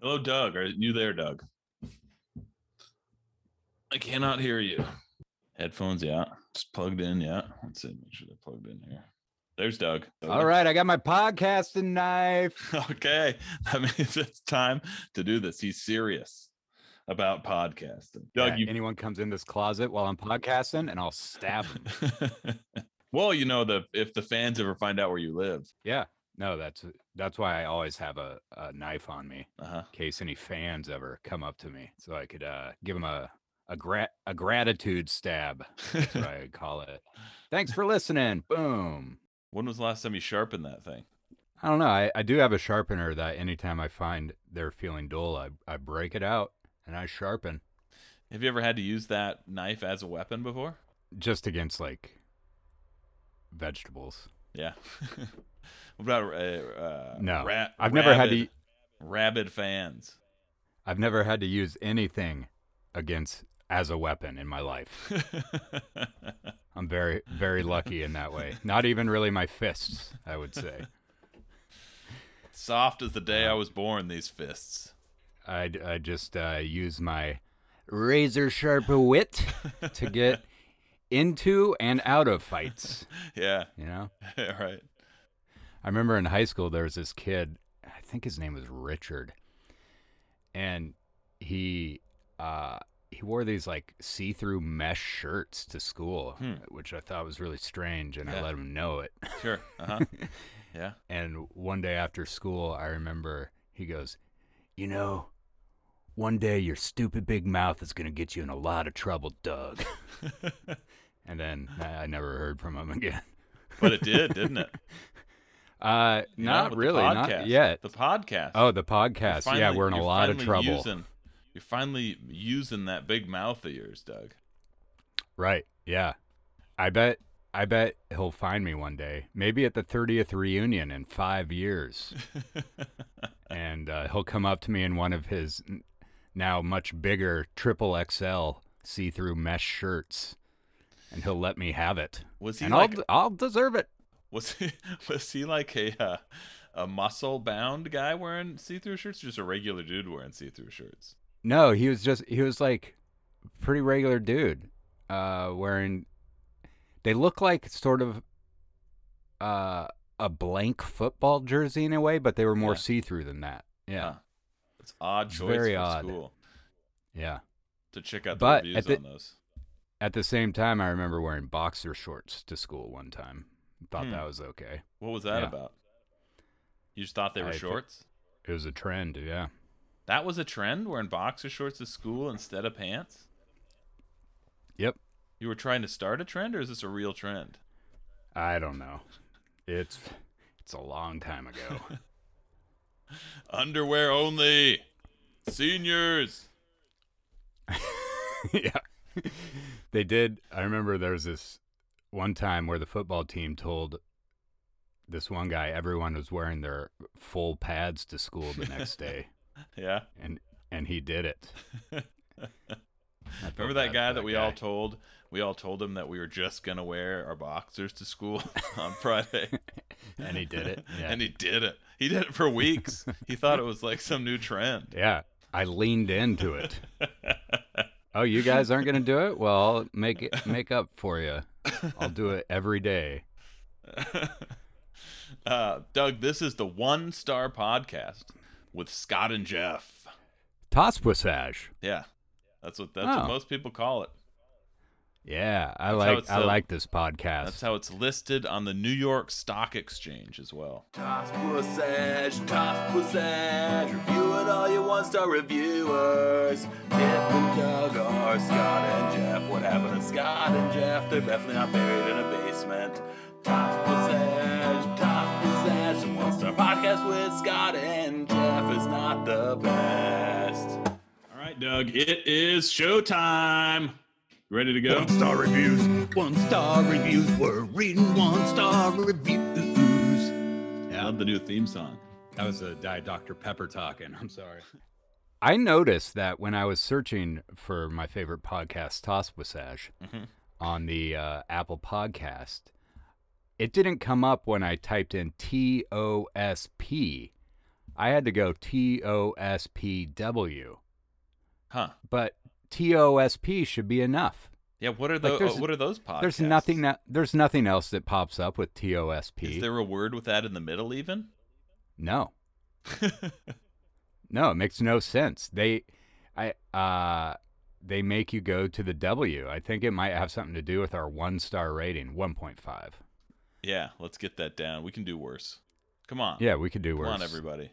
Hello, Doug. Are you there, Doug? I cannot hear you. Headphones, yeah. Just plugged in, yeah. Let's see. Make sure they're plugged in here. There's Doug. All right, I got my podcasting knife. Okay. That means it's time to do this. He's serious about podcasting. Doug, Yeah, you anyone comes in this closet while I'm podcasting, and I'll stab 'em. well, you know the if the fans ever find out where you live. Yeah, no, that's that's why I always have a, a knife on me Uh-huh. in case any fans ever come up to me, so I could uh, give them a a gra- a gratitude stab. That's what I call it. Thanks for listening. Boom. when was the last time you sharpened that thing? I don't know. I, I do have a sharpener that anytime I find they're feeling dull, I, I break it out and I sharpen Have you ever had to use that knife as a weapon before? just against like vegetables. Yeah. what about uh, uh No, ra- I've never had to. rabid- fans? I've never had to use anything against as a weapon in my life. I'm very, very lucky in that way. Not even really my fists, I would say. Soft as the day I was born, these fists. I, I just uh, use my razor sharp wit to get into and out of fights. Yeah, You know, right. I remember in high school there was this kid. I think his name was Richard, and he uh, he wore these like see-through mesh shirts to school, Hmm. which I thought was really strange, and I let him know it. Sure. Uh-huh. yeah. And one day after school, I remember he goes, You know, one day your stupid big mouth is going to get you in a lot of trouble, Doug. and then I I never heard from him again. But it did, didn't it? Uh, Yeah, not really, not yet. The podcast. Oh, the podcast. yeah, we're in a lot of trouble. Using, you're finally using that big mouth of yours, Doug. Right. Yeah. I bet I bet he'll find me one day. Maybe at the 30th reunion in 5 years. and uh, he'll come up to me in one of his now much bigger triple XL see-through mesh shirts and he'll let me have it. Was he And like I'll I'll deserve it. Was he was he like a uh, a muscle bound guy wearing see through shirts, or just a regular dude wearing see through shirts? No, he was just he was like pretty regular dude uh wearing they look like sort of uh a blank football jersey in a way, but they were more Yeah. see-through than that. Yeah. Huh. It's odd choice very for odd. school Yeah. to check out the But reviews the- on those. At the same time, I remember wearing boxer shorts to school one time. Thought Hmm. that was okay. What was that yeah. about? You just thought they were I shorts? It was a trend, yeah. That was a trend wearing boxer shorts to school instead of pants. Yep. You were trying to start a trend, or is this a real trend? I don't know. It's it's a long time ago. Underwear only, seniors. yeah. They did. I remember there was this one time where the football team told this one guy everyone was wearing their full pads to school the next day, Yeah. and and he did it. Remember that guy for that we all told we all told him that we were just gonna wear our boxers to school on Friday, and he did it. Yeah. and he did it. He did it for weeks. he thought it was like some new trend. yeah. I leaned into it. Oh, you guys aren't gonna do it? Well, make it make up for you. I'll do it every day. uh, Doug, this is the one star podcast with Scott and Jeff. Tospussage. Yeah, that's what that's Oh. what most people call it. Yeah, I That's like it's, I uh, like this podcast. That's how it's listed on the New York Stock Exchange as well. Toss Pussage, Toss Pussage, review it all you one star reviewers. Kip and Doug are Scott and Jeff. What happened to Scott and Jeff? They're definitely not buried in a basement. Toss Pussage, Toss Pussage, the one star podcast with Scott and Jeff is not the best. All right, Doug, it is showtime. Ready to go? One star reviews, one star reviews. We're reading one star reviews. I love the new theme song. That was a Diet Dr. Pepper talking. I'm sorry. I noticed that when I was searching for my favorite podcast, Toss Passage, Mhm. on the uh, Apple Podcast, it didn't come up when I typed in T O S P. I had to go T O S P W, Huh. but T O S P should be enough. Yeah. What are Like, those? there's- what are those podcasts? There's nothing that there's nothing else that pops up with TOSP. Is there a word with that in the middle even? No, no, it makes no sense. They, I, uh, they make you go to the W. I think it might have something to do with our one star rating, one point five. yeah. Let's get that down. We can do worse. Come on. Yeah, we can do Come worse. Come on, everybody.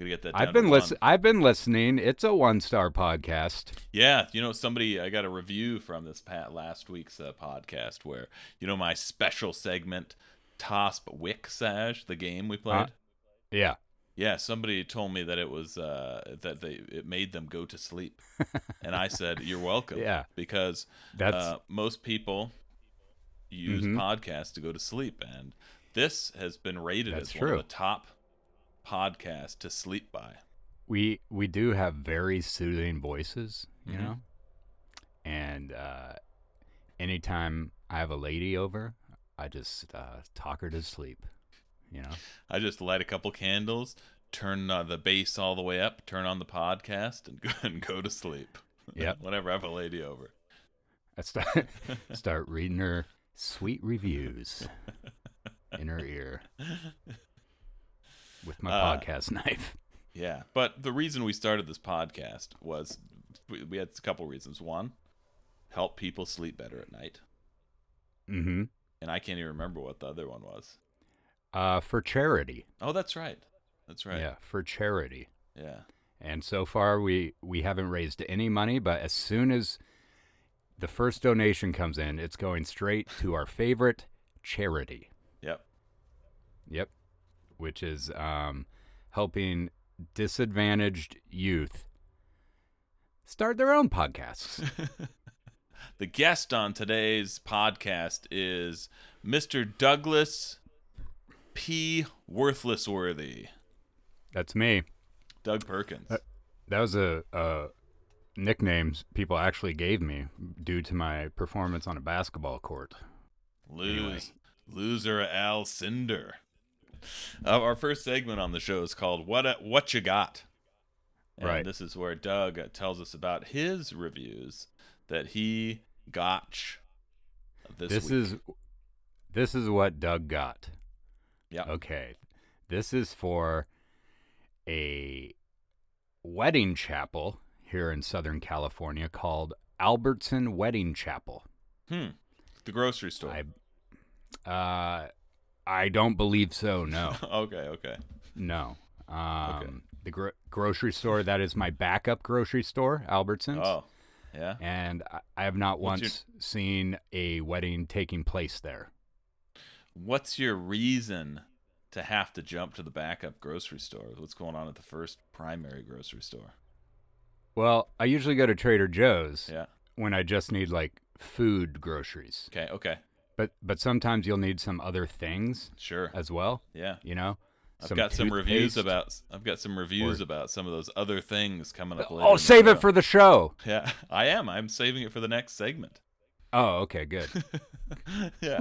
Gotta get that. I've been one. listen. I've been listening. It's a one star podcast. Yeah, you know, somebody I got a review from this pat last week's uh, podcast where you know my special segment, Tosp Wick Sage, the game we played. Uh, Yeah, yeah, somebody told me that it was uh, that they it made them go to sleep, and I said, "You're welcome." Yeah. because that's uh, most people use Mhm. podcasts to go to sleep, and this has been rated That's as one of the top podcasts to sleep by. we we do have very soothing voices, you Mhm. know. And uh, anytime I have a lady over, I just uh, talk her to sleep. You know. I just light a couple candles, turn uh, the bass all the way up, turn on the podcast, and go, and go to sleep. Yep. Whenever I have a lady over. I start start reading her sweet reviews in her ear with my Uh, podcast knife. Yeah. But the reason we started this podcast was we, we had a couple reasons. One, help people sleep better at night. Mm-hmm. And I can't even remember what the other one was. Uh, for charity. Oh, that's right. That's right. Yeah, for charity. Yeah. And so far, we we haven't raised any money. But as soon as the first donation comes in, it's going straight to our favorite charity. Yep. Yep, which is um, helping disadvantaged youth start their own podcasts. The guest on today's podcast is Mr. Douglas P. Worthlessworthy. That's me. Doug Perkins. Uh, That was a, a nickname people actually gave me due to my performance on a basketball court. Lose. Anyway. Loser Al Cinder. Uh, our first segment on the show is called "What a, What You Got," and Right. this is where Doug uh, tells us about his reviews that he got this, This week. is this is what Doug got. yeah. Okay. This is for a wedding chapel here in Southern California called Albertson Wedding Chapel. Hmm. The grocery store. I uh I don't believe so, no. okay. Okay. no. Um the gro- grocery store that is my backup grocery store, Albertsons. Oh. Yeah. And I, I have not What's your- once seen a wedding taking place there. What's your reason to have to jump to the backup grocery store? What's going on at the first primary grocery store? Well, I usually go to Trader Joe's Yeah. when I just need like food groceries. Okay. Okay. But but sometimes you'll need some other things Sure. as well, Yeah. you know? I've got some reviews about. I've got some reviews or- about some of those other things coming up later. Oh, save it for the show. Yeah, I am. I'm saving it for the next segment. Oh, okay, good. yeah.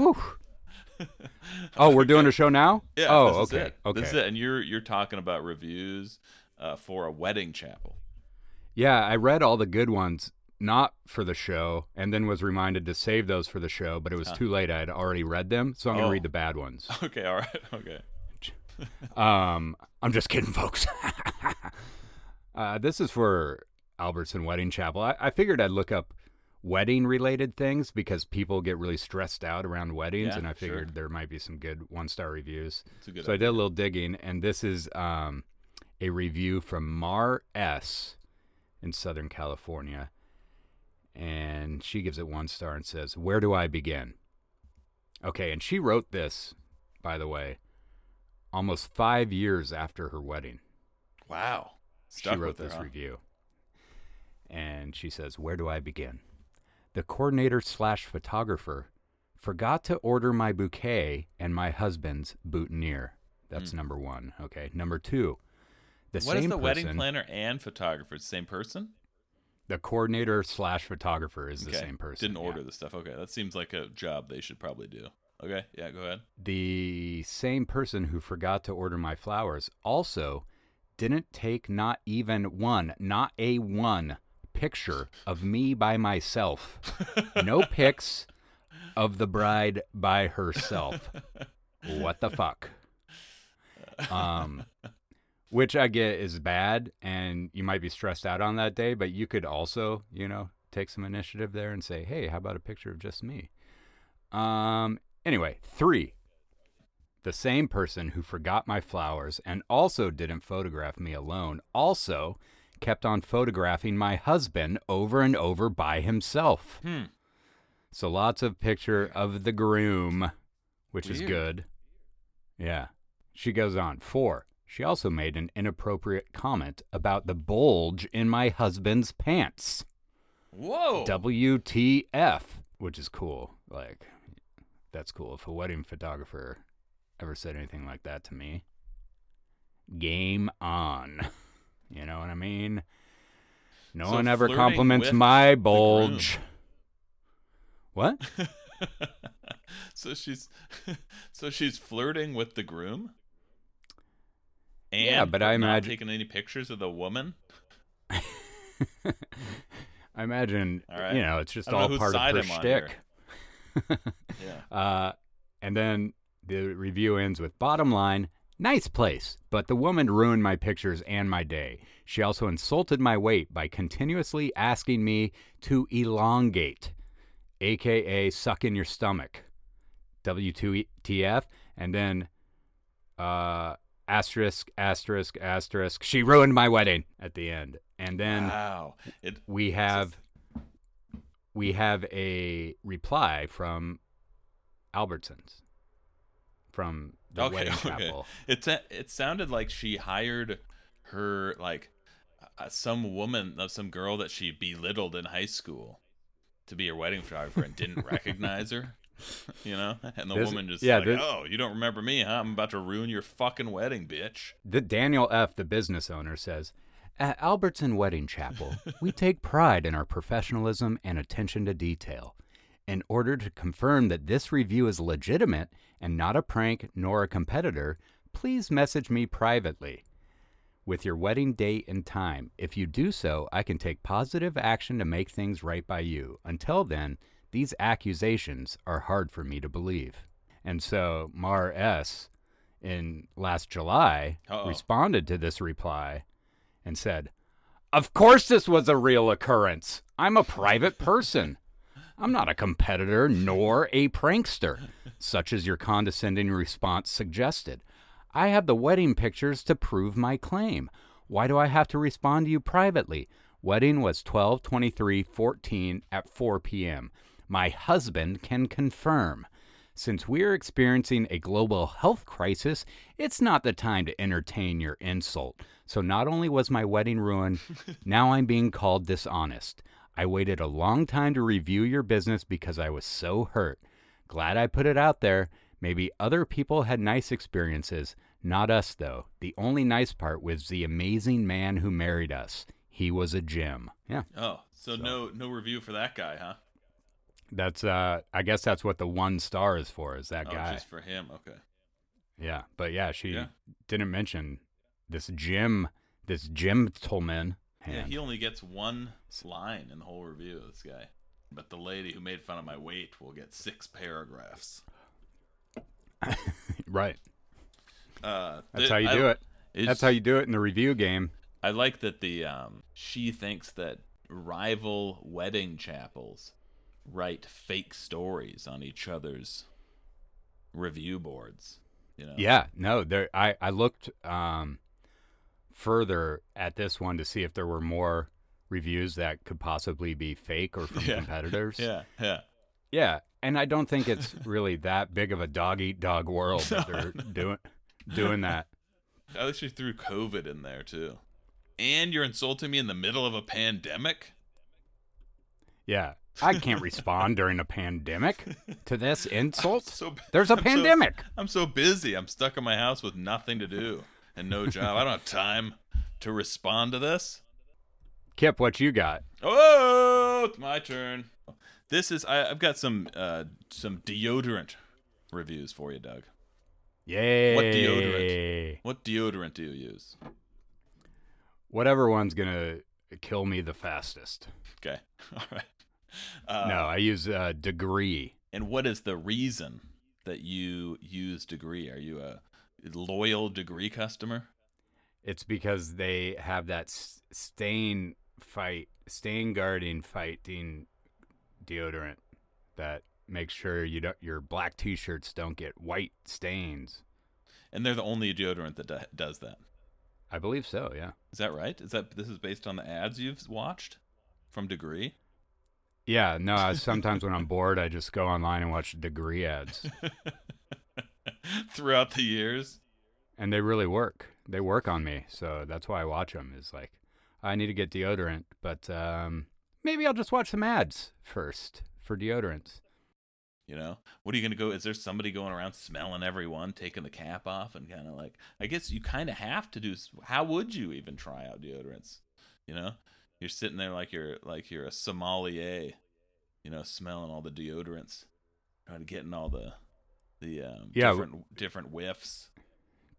Oh, we're doing a show now? Yeah. Oh, okay. it. Okay. This is it. And you're you're talking about reviews uh, for a wedding chapel. Yeah, I read all the good ones, not for the show, and then was reminded to save those for the show, but it was Huh. too late. I had already read them, so I'm going Oh. to read the bad ones. Okay. All right. Okay. Um, I'm just kidding, folks. uh, this is for Albertson Wedding Chapel. I, I figured I'd look up wedding related things because people get really stressed out around weddings, Yeah, and I sure. figured there might be some good one star reviews. It's a good. So I did a little digging, and this is um, a review from Mar S in Southern California. And she gives it one star and says, Where do I begin? Okay, and she wrote this, by the way, almost five years after her wedding. Wow. Stuck she wrote her, this huh? review. And she says, Where do I begin? The coordinator slash photographer forgot to order my bouquet and my husband's boutonniere. That's hmm. number one. Okay. Number two, the. What is same the wedding planner and photographer? The same person? The coordinator slash photographer is the okay. same person. Didn't yeah. order the stuff. Okay. That seems like a job they should probably do. Okay. Yeah. Go ahead. The same person who forgot to order my flowers also didn't take not even one, not a one picture of me by myself. No pics of the bride by herself. What the fuck? Um, which I get is bad, and you might be stressed out on that day, but you could also, you know, take some initiative there and say, hey, how about a picture of just me? Um, anyway, three. The same person who forgot my flowers and also didn't photograph me alone also kept on photographing my husband over and over by himself. Hmm. So lots of picture of the groom, which is good. Yeah. She goes on. Four. She also made an inappropriate comment about the bulge in my husband's pants. Whoa. WTF, which is cool. Like, that's cool. If a wedding photographer ever said anything like that to me, game on. You know what I mean? No So one ever compliments my bulge. What? so she's so she's flirting with the groom. And Yeah, but I imagine- taking any pictures of the woman. I imagine, All right. you know, it's just I don't know all part of her shtick. Yeah. Uh, and then the review ends with bottom line, nice place, but the woman ruined my pictures and my day. She also insulted my weight by continuously asking me to elongate, aka suck in your stomach. W2TF. And then uh, asterisk, asterisk, asterisk. She ruined my wedding at the end. And then wow. It we have we have a reply from Albertsons from the okay, wedding okay. chapel. It it sounded like she hired her like uh, some woman, uh, some girl that she belittled in high school to be her wedding photographer and didn't recognize her. You know, and the woman just yeah, like, "Oh, you don't remember me, huh? I'm about to ruin your fucking wedding, bitch." The Daniel F, the business owner, says, "At Albertson Wedding Chapel, we take pride in our professionalism and attention to detail. In order to confirm that this review is legitimate and not a prank nor a competitor, please message me privately." with your wedding date and time. If you do so, I can take positive action to make things right by you. Until then, these accusations are hard for me to believe. And so Mar S in last July Uh-oh. responded to this reply and said, Of course this was a real occurrence. I'm a private person. I'm not a competitor nor a prankster, such as your condescending response suggested. I have the wedding pictures to prove my claim. Why do I have to respond to you privately? Wedding was 12 23 14 at 4 p.m. My husband can confirm. Since we're experiencing a global health crisis, it's not the time to entertain your insult. So not only was my wedding ruined, now I'm being called dishonest. I waited a long time to review your business because I was so hurt. Glad I put it out there. Maybe other people had nice experiences, not us though. The only nice part was the amazing man who married us. He was a gem. Yeah. Oh, so, no no review for that guy, huh? That's uh I guess that's what the one star is for, is that oh, guy. just for him. Okay. Yeah. But yeah, she Yeah. didn't mention this Jim this gentleman. Yeah, he only gets one line in the whole review. of This guy, but the lady who made fun of my weight will get six paragraphs. right. Uh, That's th- how you I- do it. That's how you do it in the review game. I like that the um, she thinks that rival wedding chapels write fake stories on each other's review boards. You know. Yeah, no, there I I looked um further at this one to see if there were more reviews that could possibly be fake or from Yeah. competitors. Yeah. Yeah. Yeah, and I don't think it's really that big of a dog eat dog world that they're doing doing that. At least you threw COVID in there too. And you're insulting me in the middle of a pandemic. Yeah. I can't respond during a pandemic to this insult. So There's a I'm so- pandemic. I'm so busy. I'm stuck in my house with nothing to do and no job. I don't have time to respond to this. Kip, what you got? Oh, it's my turn. This is I, I've got some uh, some deodorant reviews for you, Doug. Yay. What deodorant? What deodorant do you use? whatever one's gonna kill me the fastest. Okay. All right. Uh, no, I use uh, degree. And what is the reason that you use degree? Are you a loyal degree customer? It's because they have that stain fight, stain guarding fighting deodorant that makes sure you don't your black t-shirts don't get white stains. And they're the only deodorant that do- does that. I believe so. Yeah. Is that right? Is that this is based on the ads you've watched from Degree? Yeah. No. I, sometimes when I'm bored, I just go online and watch degree ads, Throughout the years. and they really work. They work on me, so that's why I watch them. Is like, I need to get deodorant, but um, maybe I'll just watch some ads first for deodorants. You know, what are you gonna go? Is there somebody going around smelling everyone, taking the cap off, and kind of like? I guess you kind of have to do. How would you even try out deodorants? You know, you're sitting there like you're like you're a sommelier. You know, smelling all the deodorants, trying to get in all the the um, Yeah, different different whiffs.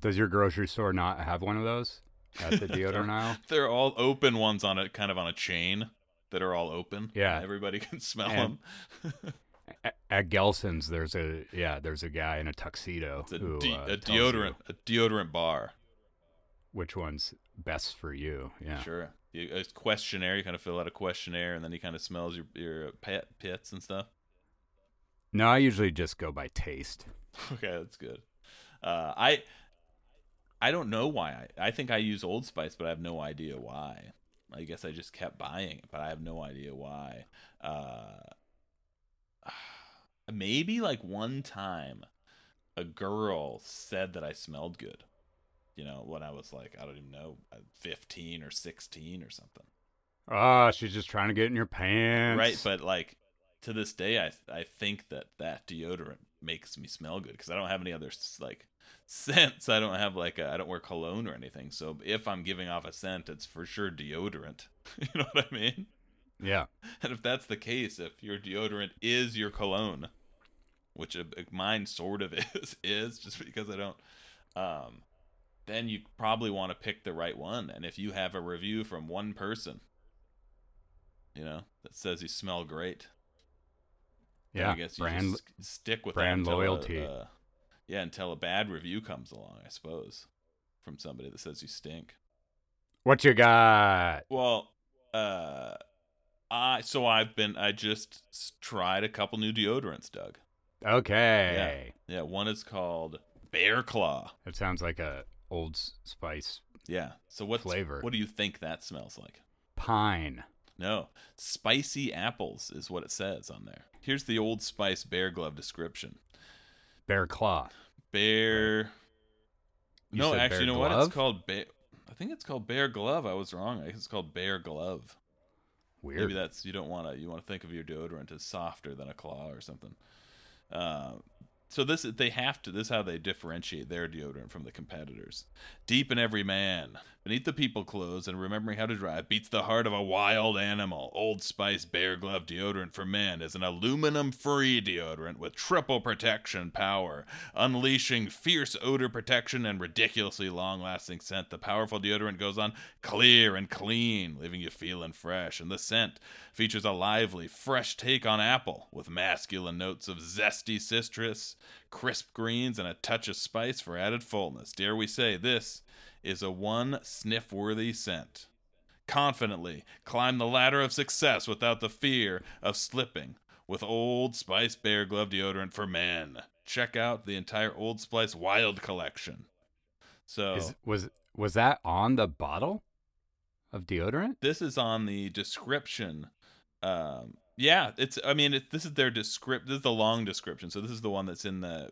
Does your grocery store not have one of those at the deodorant aisle? They're all open ones on a kind of on a chain that are all open. Yeah. everybody can smell And- them. At Gelson's, there's a yeah, there's a guy in a tuxedo It's a, who de- uh, a tells you deodorant a deodorant bar. which one's best for you. Yeah. Sure. A questionnaire. You kind of fill out a questionnaire, and then he kind of smells your your pet pits and stuff. No, I usually just go by taste. Okay, that's good. Uh, I I don't know why. I, I think I use Old Spice, but I have no idea why. I guess I just kept buying it, but I have no idea why. Uh, maybe like one time, a girl said that I smelled good. You know, when I was like, I don't even know, uh, fifteen or sixteen or something. Oh, she's just trying to get in your pants. Right, but like to this day, I I think that that deodorant makes me smell good because I don't have any other like scents. I don't have like I I don't wear cologne or anything. So if I'm giving off a scent, it's for sure deodorant. you know what I mean? yeah. And if that's the case, if your deodorant is your cologne, which uh, mine sort of is, is just because I don't, um, then you probably want to pick the right one. And if you have a review from one person, you know, that says you smell great, Yeah. I guess you brand just stick with brand that until a- loyalty. uh, yeah, until a bad review comes along, I suppose, from somebody that says you stink. What you got? Well, uh, I so I've been I just tried a couple new deodorants, Doug. Okay. Yeah, yeah one is called Bear Claw. It sounds like a Old Spice Yeah. So what Flavor. What do you think that smells like? pine. No, spicy apples is what it says on there. Here's the Old Spice Bear Glove description. Bear claw. Bear. You no, actually, bear you know what? It's called Bear. I think it's called Bear Glove. I was wrong. I think it's called Bear Glove. Weird. Maybe that's you don't want to you want to think of your deodorant as softer than a claw or something. Uh, so this they have to this is how they differentiate their deodorant from the competitors. Deep in every man, beneath the people clothes, and remembering how to drive beats the heart of a wild animal. Old Spice Bear Glove deodorant for men is an aluminum-free deodorant with triple protection power, unleashing fierce odor protection and ridiculously long-lasting scent. The powerful deodorant goes on clear and clean, leaving you feeling fresh. And the scent features a lively, fresh take on apple with masculine notes of zesty citrus, crisp greens, and a touch of spice for added fullness. Dare we say this is a one sniff worthy scent. Confidently climb the ladder of success without the fear of slipping with Old Spice Bear Glove deodorant for men. Check out the entire Old Spice Wild collection. So Is, was was that on the bottle of deodorant? this is on the description. Um, yeah, it's. I mean, it, this is their descript. This is the long description. So this is the one that's in the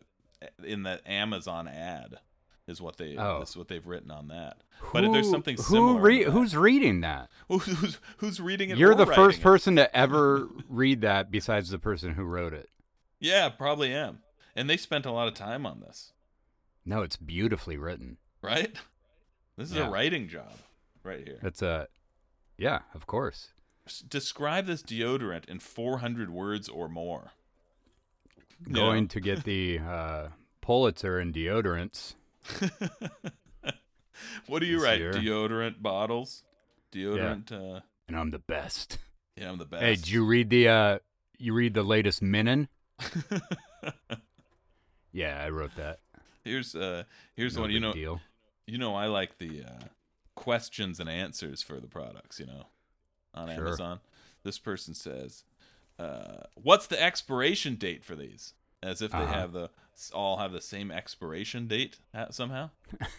in the Amazon ad. Is what they. Oh. That's what they've written on that. But there's Who- something who similar. re- that- who's reading that? who's, who's who's reading it? You're the first it? person to ever read that besides the person who wrote it. Yeah, probably am. And they spent a lot of time on this, No, it's beautifully written. right? This is Yeah. a writing job, right here. It's a Yeah, of course. Describe this deodorant in 400 words or more. Going to get the uh, Pulitzer in deodorants. What do you This write? year. Deodorant bottles? Deodorant uh and I'm the best. yeah, I'm the best. Hey, did you read the uh you read the latest Minin? Yeah, I wrote that. here's uh here's No one you know deal. you know I like the uh questions and answers for the products, you know, on Sure. Amazon. This person says, uh what's the expiration date for these? As if they Uh-huh. have the all have the same expiration date uh, somehow.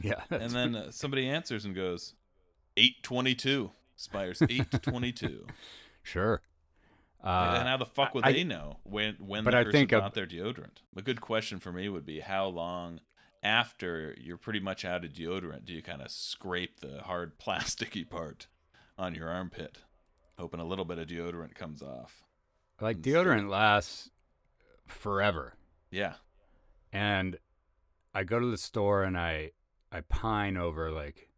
Yeah. and then uh, somebody answers and goes 822 expires 822 sure. and Uh, how the fuck would I- they know when when but the I person think a- their deodorant a good question for me would be how long after you're pretty much out of deodorant do you kind of scrape the hard plasticky part on your armpit hoping a little bit of deodorant comes off like and deodorant lasts forever. yeah And I go to the store and I I pine over like,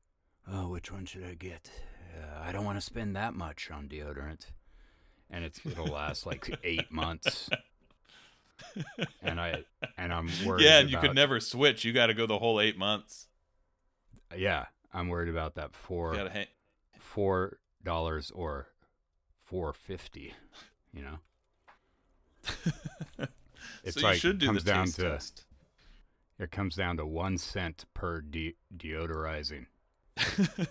oh, which one should I get? Uh, I don't want to spend that much on deodorant, and it's it'll last like eight months. And I and I'm worried. yeah and you could never switch you got to go the whole eight months Yeah, I'm worried about that four you got to hang four dollars or four fifty. You know, it's so you like should do comes the down taste to test it comes down to one cent per de- deodorizing.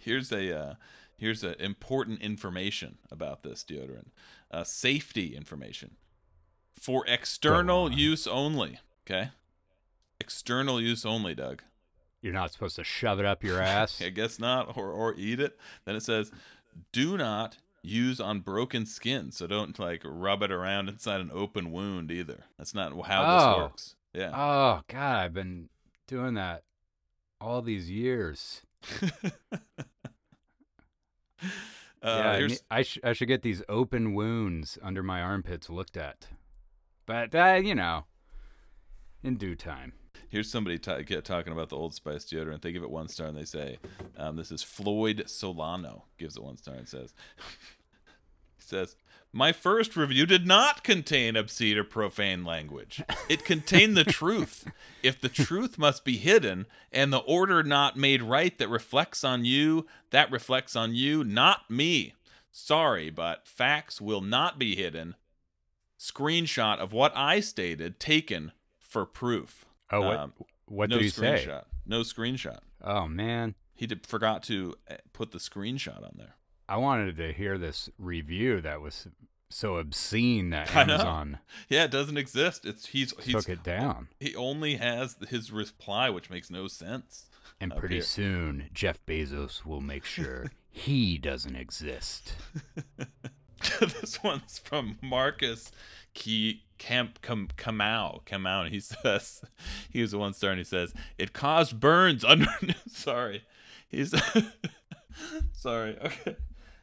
here's a uh, here's a important information about this deodorant. Uh, safety information for external use only. Okay, external use only, Doug. You're not supposed to shove it up your ass. I guess not, or or eat it. Then it says, do not use on broken skin. So don't like rub it around inside an open wound either. That's not how Oh. this works. Yeah. Oh God, I've been doing that all these years. Uh, yeah, I, here's I, sh- I should get these open wounds under my armpits looked at, but uh, you know, in due time. Here's somebody get talking about the Old Spice deodorant. They give it one star and they say, um, "This is Floyd Solano gives it one star and says, he says." My first review did not contain obscene or profane language. It contained the truth. If the truth must be hidden, and the order not made right that reflects on you, that reflects on you, not me. Sorry, but facts will not be hidden. Screenshot of what I stated taken for proof. Oh, what Um, what no did he screenshot. say? No screenshot. Oh man, He did, forgot to uh, put the screenshot on there. I wanted to hear this review that was so obscene that Amazon Yeah, it doesn't exist. It's he's he's took it down. he only has his reply, which makes no sense. And pretty here. soon, Jeff Bezos will make sure he doesn't exist. this one's from Marcus Key Camp Kam, Kamau. Kamau. And he says he was a one star and he says it caused burns under sorry. He's sorry. Okay.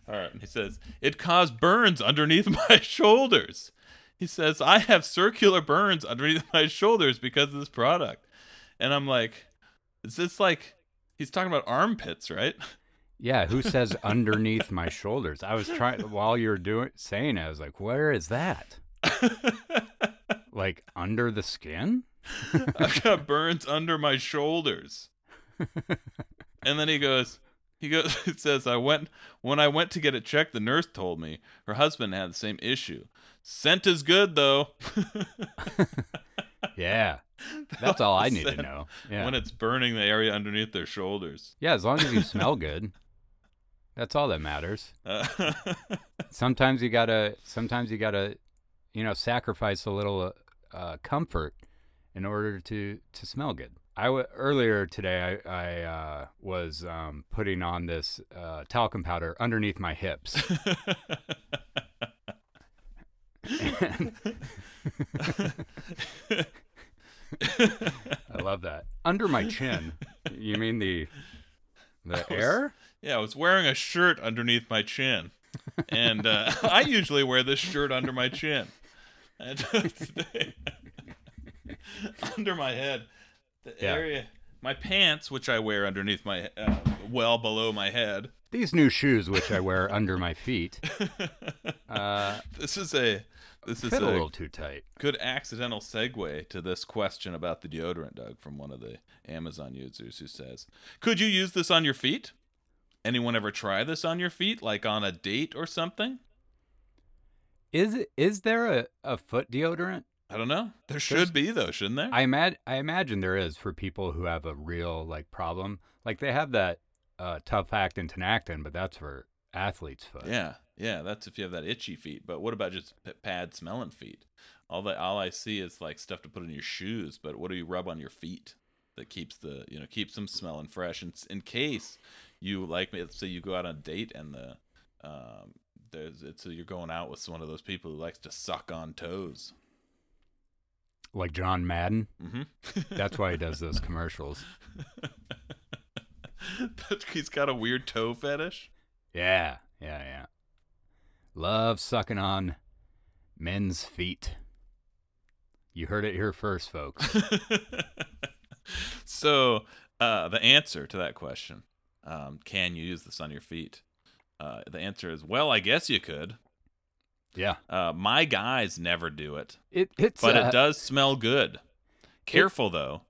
All right. He says it caused burns underneath my shoulders. He says I have circular burns underneath my shoulders because of this product. And I'm like, is this like he's talking about armpits, right? Yeah, who says underneath my shoulders? I was trying while you were doing saying it, I was like, where is that? Like under the skin? I've got burns under my shoulders. and then he goes, he goes, it says, I went, when I went to get it checked, the nurse told me her husband had the same issue. Scent is good though. Yeah. That's all I need to know. Yeah. When it's burning the area underneath their shoulders. yeah, as long as you smell good. That's all that matters. Uh, Sometimes you gotta sometimes you gotta, you know, sacrifice a little uh, comfort in order to to smell good. I w- earlier today I, I uh, was um, putting on this uh, talcum powder underneath my hips. I love that. Under my chin. You mean the the was- air? yeah, I was wearing a shirt underneath my chin. And uh, I usually wear this shirt under my chin. Under my head, the Yeah. area, my pants, which I wear underneath my, uh, well below my head. These new shoes, which I wear under my feet. Uh, This is a, This is a a little too tight. good accidental segue to this question about the deodorant, Doug, from one of the Amazon users who says, "Could you use this on your feet? Anyone ever try this on your feet, like on a date or something?" Is it, is there a, a foot deodorant? I don't know. There should There's- be though, shouldn't there? I imagine I imagine there is for people who have a real like problem. Like they have that uh, tough actin Tinactin, but that's for athlete's foot. Yeah, yeah, that's if you have that itchy feet. But what about just p- pad smelling feet? All that all I see is like stuff to put in your shoes. But what do you rub on your feet that keeps the you know keeps them smelling fresh? And in case you like, let's say you go out on a date and the um, there's it's you're going out with one of those people who likes to suck on toes. Like John Madden. hmm That's why he does those commercials. He's got a weird toe fetish. Yeah, yeah, yeah. Love sucking on men's feet. You heard it here first, folks. so uh, the answer to that question um, can you use this on your feet uh, the answer is well i guess you could Yeah. uh, my guys never do it It it's but uh, it does smell good careful though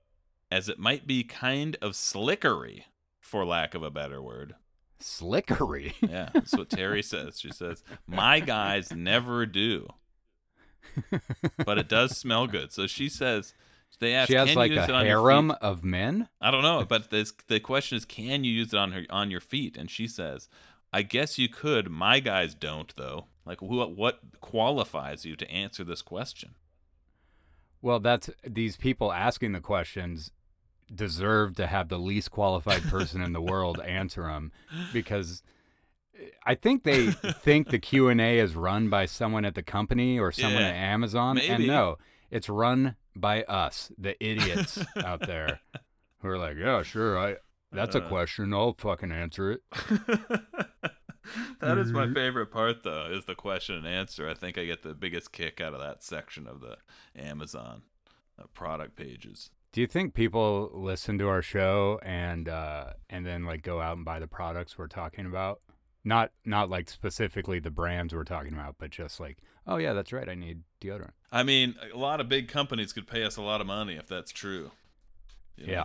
as it might be kind of slickery for lack of a better word slickery. yeah that's what terry says she says my guys never do but it does smell good so she says they asked she has "Can like you use a it on harem of men. I don't know, but this, the question is, can you use it on her on your feet? And she says, I guess you could. My guys don't, though. Like, who, what qualifies you to answer this question? Well, that's these people asking the questions deserve to have the least qualified person in the world answer them because eh, I think they think the Q&A is run by someone at the company or someone Yeah, at Amazon and no, it's run by us, the idiots out there who are like, "Yeah, sure, I that's a Uh. question. I'll fucking answer it." that is my Mhm. favorite part, though, is the question and answer. I think I get the biggest kick out of that section of the Amazon uh, product pages. Do you think people listen to our show and uh, and then like go out and buy the products we're talking about? Not not like specifically the brands we're talking about, but just like, oh yeah, that's right, I need deodorant. I mean, a lot of big companies could pay us a lot of money if that's true. You know? Yeah.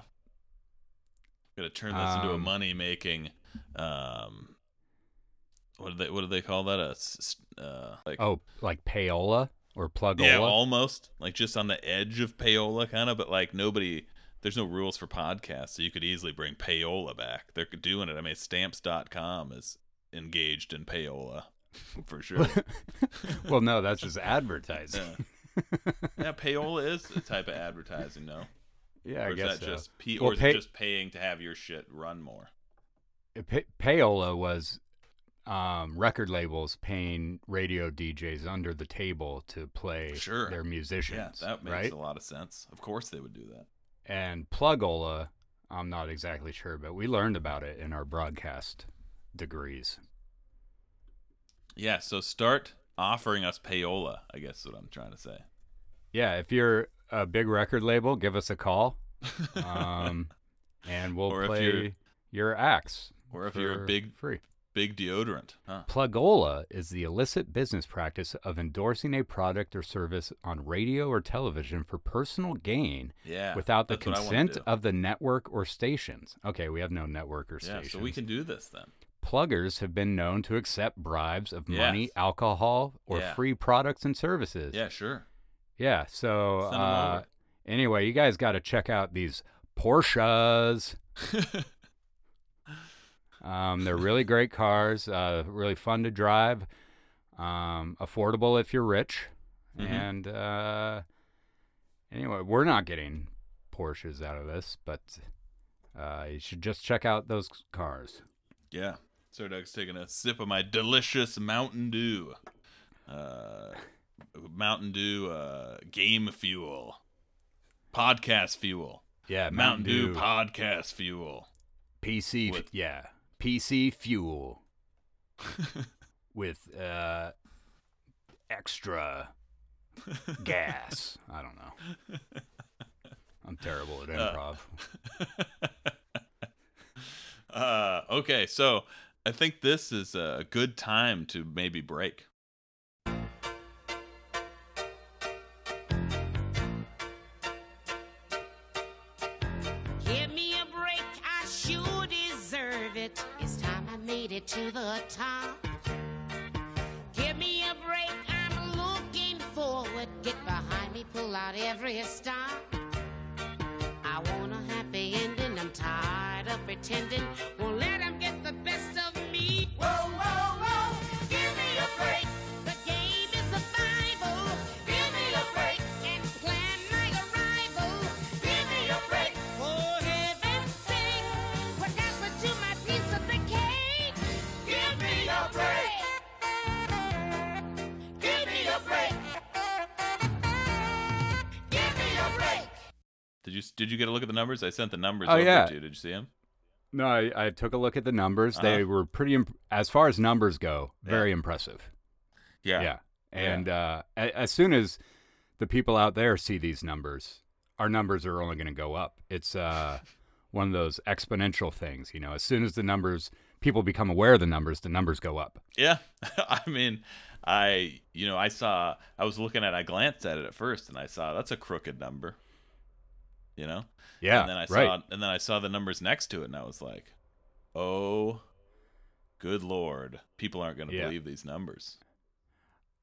Gonna turn this into a Um, money making. Um, what do they what do they call that? A uh, like Oh, like payola or plugola? yeah, almost like just on the edge of payola, kind of. But like nobody, there's no rules for podcasts, so you could easily bring payola back. They're doing it. I mean, Stamps.com is engaged in payola for sure. well, no, that's just advertising. Yeah. yeah, payola is a type of advertising, no? Yeah, or I is guess that so. just P- Well, or is pay- it just paying to have your shit run more? Pa- payola was um, record labels paying radio DJs under the table to play Sure. their musicians. Yeah, that makes right? a lot of sense. Of course they would do that. And plugola, I'm not exactly sure, but we learned about it in our broadcast degrees. Yeah, so start offering us payola, I guess is what I'm trying to say. Yeah, if you're a big record label, give us a call, um, and we'll Or play your acts. or if you're a big- free. Big deodorant, huh? Plugola is the illicit business practice of endorsing a product or service on radio or television for personal gain Yeah. without the that's what I wanna consent of the network or stations. Okay, we have no network or stations. Yeah, so we can do this then. Pluggers have been known to accept bribes of money, Yes. alcohol, or Yeah. free products and services. Yeah, sure. Yeah, so uh, anyway, you guys got to check out these Porsches. Um, they're really great cars, uh, really fun to drive, um, affordable if you're rich. Mhm. And uh, anyway, we're not getting Porsches out of this, but uh, you should just check out those cars. Yeah. So Doug's taking a sip of my delicious Mountain Dew. Uh, Mountain Dew uh, game fuel. Podcast fuel. Yeah, Mountain, Dew. podcast fuel. PC, with- yeah, PC fuel with uh, extra gas. I don't know. I'm terrible at Uh, improv. uh, okay, so I think this is a good time to maybe break. To the top. Give me a break, I'm looking forward. Get behind me, pull out every stop. I want a happy ending, I'm tired of pretending. Won't let 'em get the best of me. Whoa, whoa, you did you get a look at the numbers? I sent the numbers Oh, over yeah. to you. Did you see them? No, I, I took a look at the numbers. They Uh-huh. were pretty, imp- as far as numbers go, very impressive. Yeah. Yeah. And Uh, a- as soon as the people out there see these numbers, our numbers are only going to go up. It's uh, one of those exponential things. You know, as soon as the numbers, people become aware of the numbers, the numbers go up. Yeah. I mean, I you know I saw I was looking at I glanced at it at first and I saw that's a crooked number. You know. Yeah. And then I saw right. and then I saw the numbers next to it and I was like, oh, good lord, people aren't going to Yeah. believe these numbers.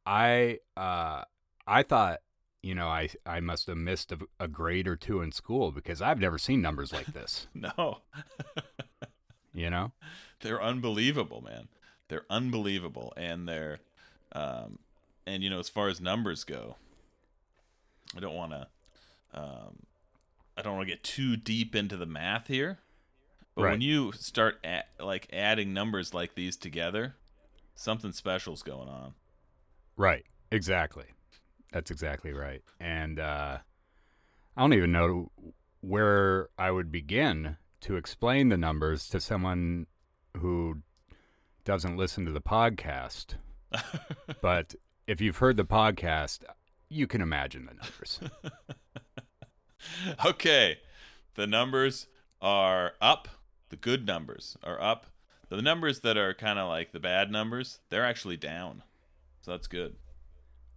I uh, I thought, you know, I I must have missed a, a grade or two in school because I've never seen numbers like this. No. you know. they're unbelievable, man. They're unbelievable, and they're, um, and you know, as far as numbers go, I don't want to, um, I don't want to get too deep into the math here, but when you start at, like adding numbers like these together, something special's going on. Right. Exactly. That's exactly right. And uh, I don't even know where I would begin to explain the numbers to someone who doesn't listen to the podcast. but if you've heard the podcast, you can imagine the numbers. okay, the numbers are up. The good numbers are up. The numbers that are kind of like the bad numbers, they're actually down. So that's good.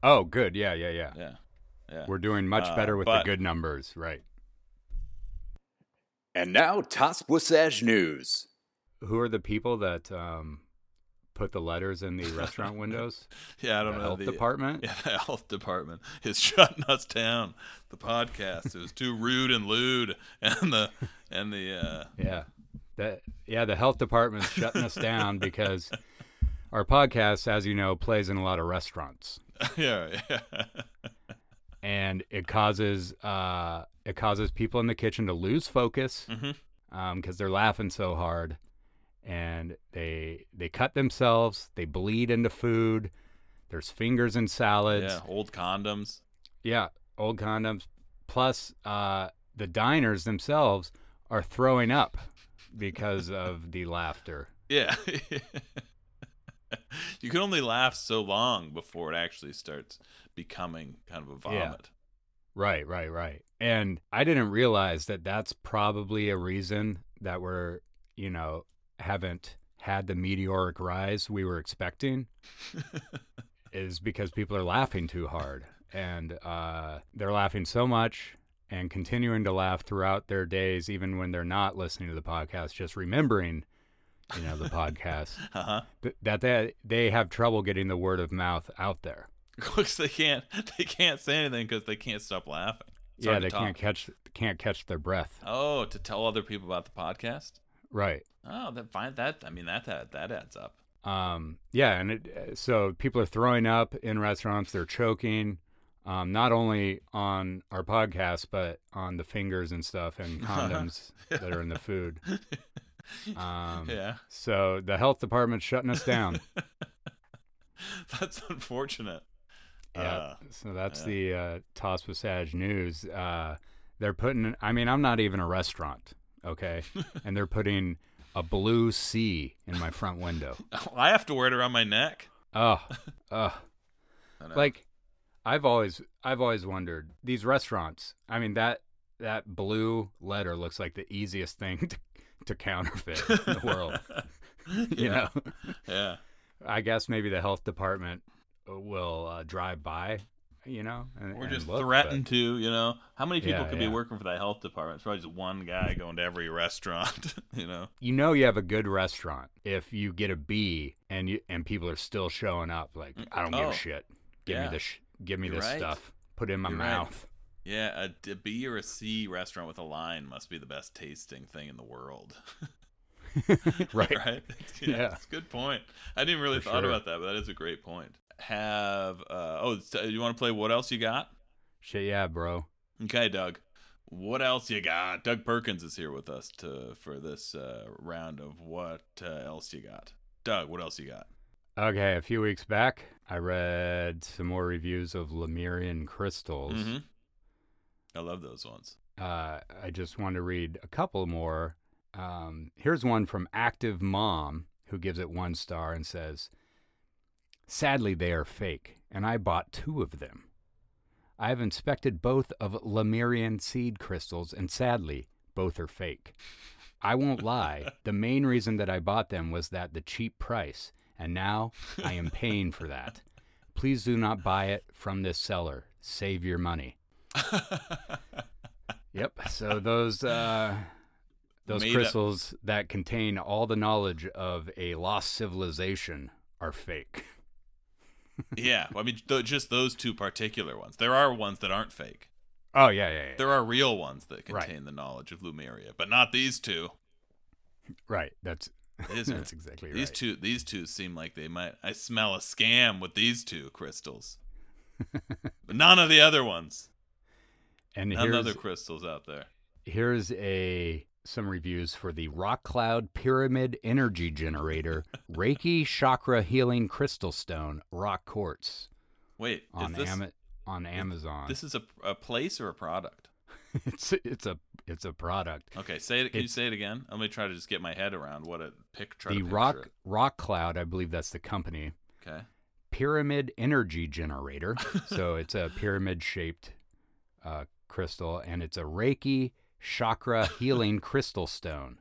oh, good. Yeah, yeah, yeah. Yeah. Yeah. We're doing much Uh, better with but- the good numbers. Right. And now, TOSPWSAJ News. Who are the people that um, put the letters in the restaurant windows? Yeah, I don't the know. health the, department? Yeah, the health department is shutting us down. The podcast. It was too rude and lewd, and the and the uh, Yeah. That yeah, the health department's shutting us down because our podcast, as you know, plays in a lot of restaurants. yeah, yeah. And it causes uh it causes people in the kitchen to lose focus Mhm. um, because they're laughing so hard, and they they cut themselves, they bleed into food. There's fingers in salads. yeah, old condoms. Yeah, old condoms. Plus, uh, the diners themselves are throwing up because of the laughter. Yeah. you can only laugh so long before it actually starts becoming kind of a Yeah. vomit. Right, right, right. And I didn't realize that that's probably a reason that we're, you know, haven't had the meteoric rise we were expecting is because people are laughing too hard. And uh, they're laughing so much and continuing to laugh throughout their days, even when they're not listening to the podcast, just remembering, you know, the podcast, Uh-huh. th- that they, they have trouble getting the word of mouth out there. Because they can't they can't say anything because they can't stop laughing. It's yeah, they can't catch can't catch their breath. Oh, to tell other people about the podcast? Right. Oh, that fine that I mean that that, that adds up. Um, yeah, and it, uh, so people are throwing up in restaurants. They're choking, um, not only on our podcast, but on the fingers and stuff and condoms that are in the food. Um, yeah. So the health department's shutting us down. That's unfortunate. Yeah. Uh, so that's yeah. the uh, TOSPWSAJ news. Uh, they're putting. I mean, I'm not even a restaurant, okay, and they're putting a blue C in my front window. I have to wear it around my neck. Oh, oh. Know. like I've always I've always wondered these restaurants. I mean that that blue letter looks like the easiest thing to, to counterfeit in the world. you yeah. know, Yeah. I guess maybe the health department will uh, drive by you know, and, Or just look, threaten but- to, you know. How many people Yeah, could yeah. be working for the health department? It's probably just one guy going to every restaurant, you know. you know you have a good restaurant if you get a B and you and people are still showing up. Like mm, I don't give Oh, a shit. Give yeah. me this. Sh- give me You're this right. stuff. Put it in my You're right. mouth. Yeah, a, a B or a C restaurant with a line must be the best tasting thing in the world. right. right? Yeah, Yeah. That's a good point. I didn't really For thought sure. about that, but that is a great point. Have uh oh, you want to play what else you got? Shit, yeah, bro. Okay, Doug. What else you got? Doug Perkins is here with us to for this uh, round of what uh, else you got. Doug, what else you got? Okay, a few weeks back, I read some more reviews of Lemurian crystals. Mhm. I love those ones. Uh, I just want to read a couple more. Um, here's one from Active Mom who gives it one star and says, Sadly, they are fake, and I bought two of them. I have inspected both of Lemurian seed crystals, and sadly, both are fake. I won't lie, the main reason that I bought them was that the cheap price, and now I am paying for that. Please do not buy it from this seller. Save your money. Yep. So those uh, those Made up- crystals that contain all the knowledge of a lost civilization are fake. Yeah, well, I mean, th- just those two particular ones. There are ones that aren't fake. Oh yeah, yeah, yeah. There are real ones that Right. contain the knowledge of Lemuria, but not these two. right. That's that's exactly These right. two, these two seem like they might. I smell a scam with these two crystals, but none of the other ones. and None other crystals out there. here's a some reviews for the Rock Cloud Pyramid Energy Generator Reiki Chakra Healing Crystal Stone Rock Quartz Wait, on is this Ama- on Amazon. this is a, a place or a product? it's it's a it's a product. Okay, say it. Can you say it again? Let me try to just get my head around what a pick. Try The Rock it. Rock Cloud, I believe that's the company. Okay. pyramid energy generator. so it's a pyramid shaped uh, crystal, and it's a Reiki chakra healing crystal stone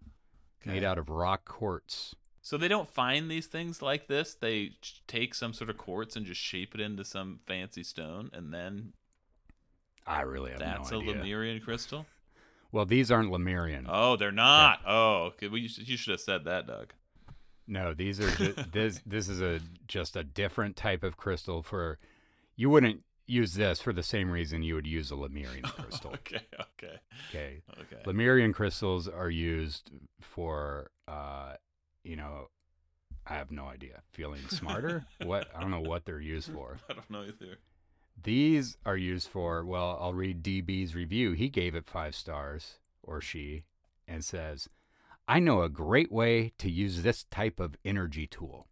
made out of rock quartz. So they don't find these things like this. They take some sort of quartz and just shape it into some fancy stone, and then I really have that's no a. Lemurian crystal. well, these aren't Lemurian. Oh, they're not. Oh, okay. Well, you, should- you should have said that, Doug. No, these are this. This is a just a different type of crystal. For you wouldn't use this for the same reason you would use a Lemurian crystal. Okay. Okay. Okay, Okay. Lemurian crystals are used for, uh, you know, I have no idea. Feeling smarter? what? I don't know what they're used for. I don't know either. These are used for, well, I'll read DB's review. He gave it five stars, or she, and says, I know a great way to use this type of energy tool.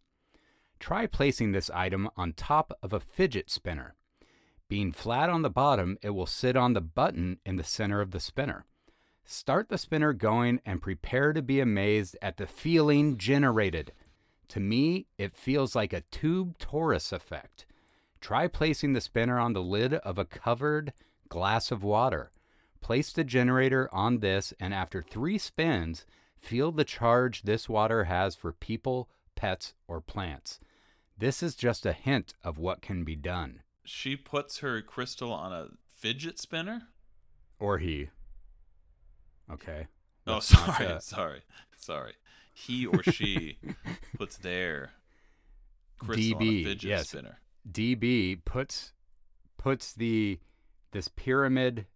Try placing this item on top of a fidget spinner. Being flat on the bottom, it will sit on the button in the center of the spinner. Start the spinner going and prepare to be amazed at the feeling generated. To me, it feels like a tube torus effect. Try placing the spinner on the lid of a covered glass of water. Place the generator on this, and after three spins, feel the charge this water has for people, pets, or plants. This is just a hint of what can be done. She puts her crystal on a fidget spinner. Or he. Okay. Oh, Let's sorry, uh, sorry, sorry. He or she puts their crystal on a fidget yes. spinner. DB puts puts the this pyramid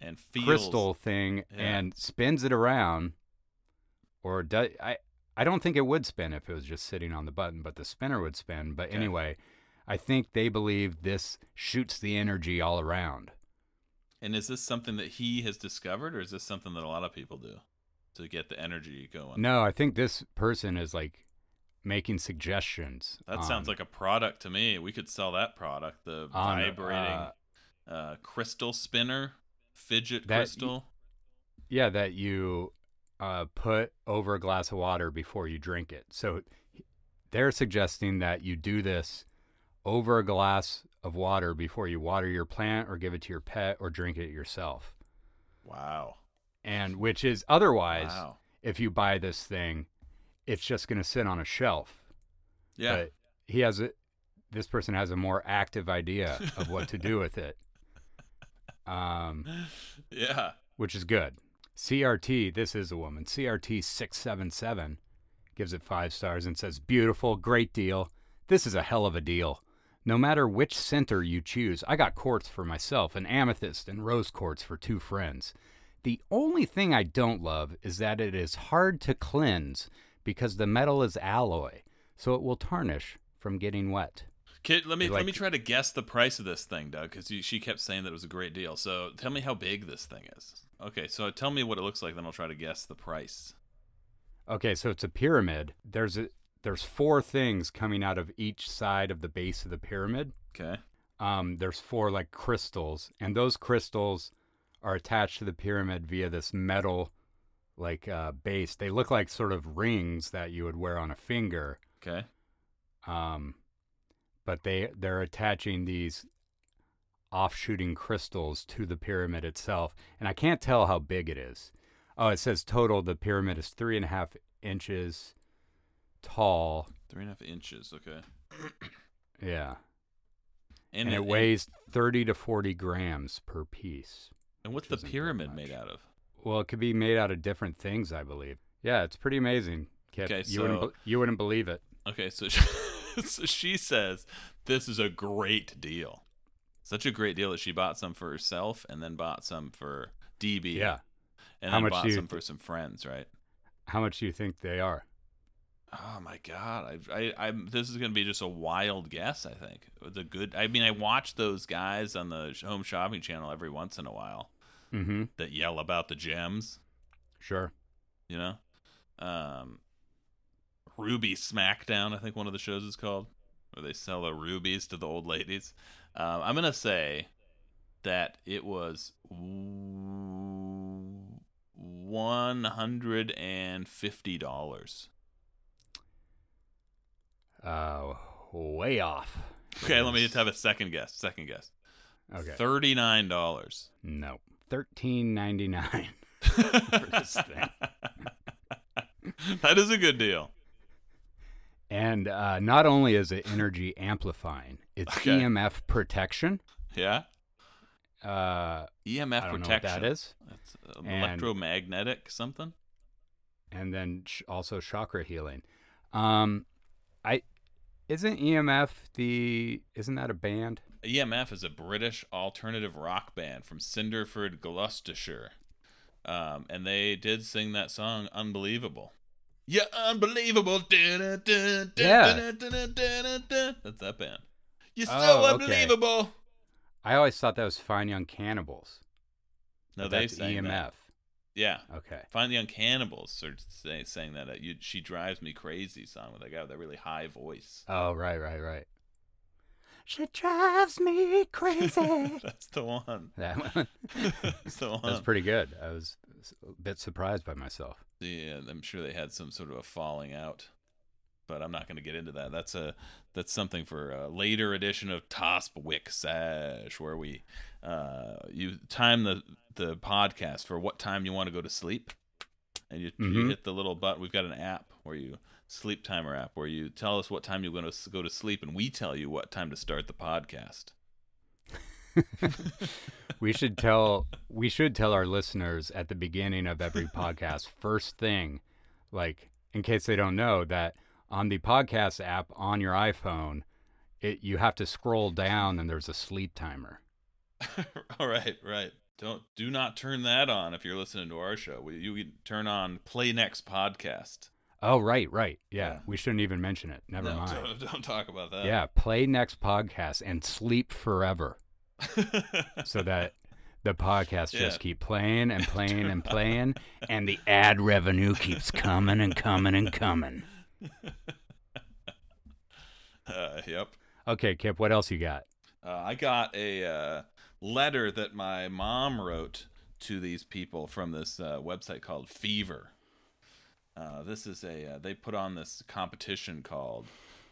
and feels crystal thing Yeah. and spins it around or do, I I don't think it would spin if it was just sitting on the button but the spinner would spin but Okay. anyway I think they believe this shoots the energy all around And is this something that he has discovered, or is this something that a lot of people do to get the energy going? no I think this person is like making suggestions that sounds like a product to me. We could sell that product, the On, vibrating uh, uh, crystal spinner, fidget That- crystal. yeah that you uh, put over a glass of water before you drink it so they're suggesting that you do this over a glass of water before you water your plant or give it to your pet or drink it yourself Wow. and which is otherwise Wow. if you buy this thing it's just going to sit on a shelf Yeah. but he has a, this person has a more active idea of what to do with it. Um, Yeah. which is good. CRT, this is a woman. CRT 677 gives it five stars and says, Beautiful, great deal. This is a hell of a deal. No matter which center you choose, I got quartz for myself and amethyst and rose quartz for two friends. The only thing I don't love is that it is hard to cleanse because the metal is alloy, so it will tarnish from getting wet. Kid, let me You let me try to guess the price of this thing, Doug, because she kept saying that it was a great deal. So tell me how big this thing is. Okay, so tell me what it looks like, then I'll try to guess the price. Okay, so it's a pyramid. There's a there's four things coming out of each side of the base of the pyramid. Okay. um, there's four like crystals, and those crystals are attached to the pyramid via this metal like uh, base. They look like sort of rings that you would wear on a finger, Okay. um, but they they're attaching these offshooting crystals to the pyramid itself, and I can't tell how big it is. Oh, it says total the pyramid is three and a half inches tall. Three and a half inches. Okay. Yeah, And, and, it weighs thirty to forty grams per piece. And what's the pyramid made out of? Well, it could be made out of different things, I believe. Yeah, it's pretty amazing. Kip. Okay, you wouldn't so- you wouldn't believe it. Okay, so she, so she says this is a great deal. Such a great deal that she bought some for herself and then bought some for DB. Yeah. And How then much bought some th- for some friends, right? How much do you think they are? Oh my god! I, I. This is gonna be just a wild guess. I think the good. I mean, I watch those guys on the home shopping channel every once in a while Mm-hmm. that yell about the gems. Sure. You know, um, Ruby Smackdown. I think one of the shows is called, where they sell the rubies to the old ladies. Um, I'm gonna say that it was one hundred and fifty dollars. Uh, way off. Okay, let me just have a second guess. Second guess. Okay. Thirty-nine dollars. no. Thirteen ninety nine. this thing. that is a good deal. And uh, not only is it energy amplifying, it's Okay. EMF protection. Yeah. Uh, EMF I don't know what protection. that is. That's uh, And- electromagnetic something. and then sh- also chakra healing. Um, I isn't EMF the isn't that a band? EMF is a British alternative rock band from Cinderford, Gloucestershire. Um, and they did sing that song "Unbelievable." Yeah, unbelievable. Yeah. That's that band. You're so Oh, okay. unbelievable. I always thought that was Fine Young Cannibals. No, they that's sang EMF. that. Yeah, Okay. Find the Young Cannibals are say, saying that uh, you, "She Drives Me Crazy" song with that guy with that really high voice. Oh, right, right, right. She drives me crazy. That's the one. that one. That's the one. That's pretty good. I was a bit surprised by myself. Yeah, I'm sure they had some sort of a falling out, but I'm not going to get into that. That's a that's something for a later edition of TOSPWSAJ, where we uh, you time the the podcast for what time you want to go to sleep, and you, you Mhm. hit the little button. We've got an app where you sleep timer app where you tell us what time you're going to go to sleep, and we tell you what time to start the podcast. We should tell we should tell our listeners at the beginning of every podcast first thing, like in case they don't know that on the podcast app on your iPhone, it you have to scroll down and there's a sleep timer. All right, right. Don't do not turn that on if you're listening to our show. We- You can turn on Play Next podcast. Oh, right, right. Yeah, Yeah. we shouldn't even mention it. Never No, mind. Don't, don't talk about that. Yeah, play next podcast and sleep forever so that the podcast Yeah. just keep playing and playing and playing and the ad revenue keeps coming and coming and coming. Uh, yep. Okay, Kip, what else you got? Uh, I got a uh, letter that my mom wrote to these people from this uh, website called Fever. Uh, this is a uh, they put on this competition called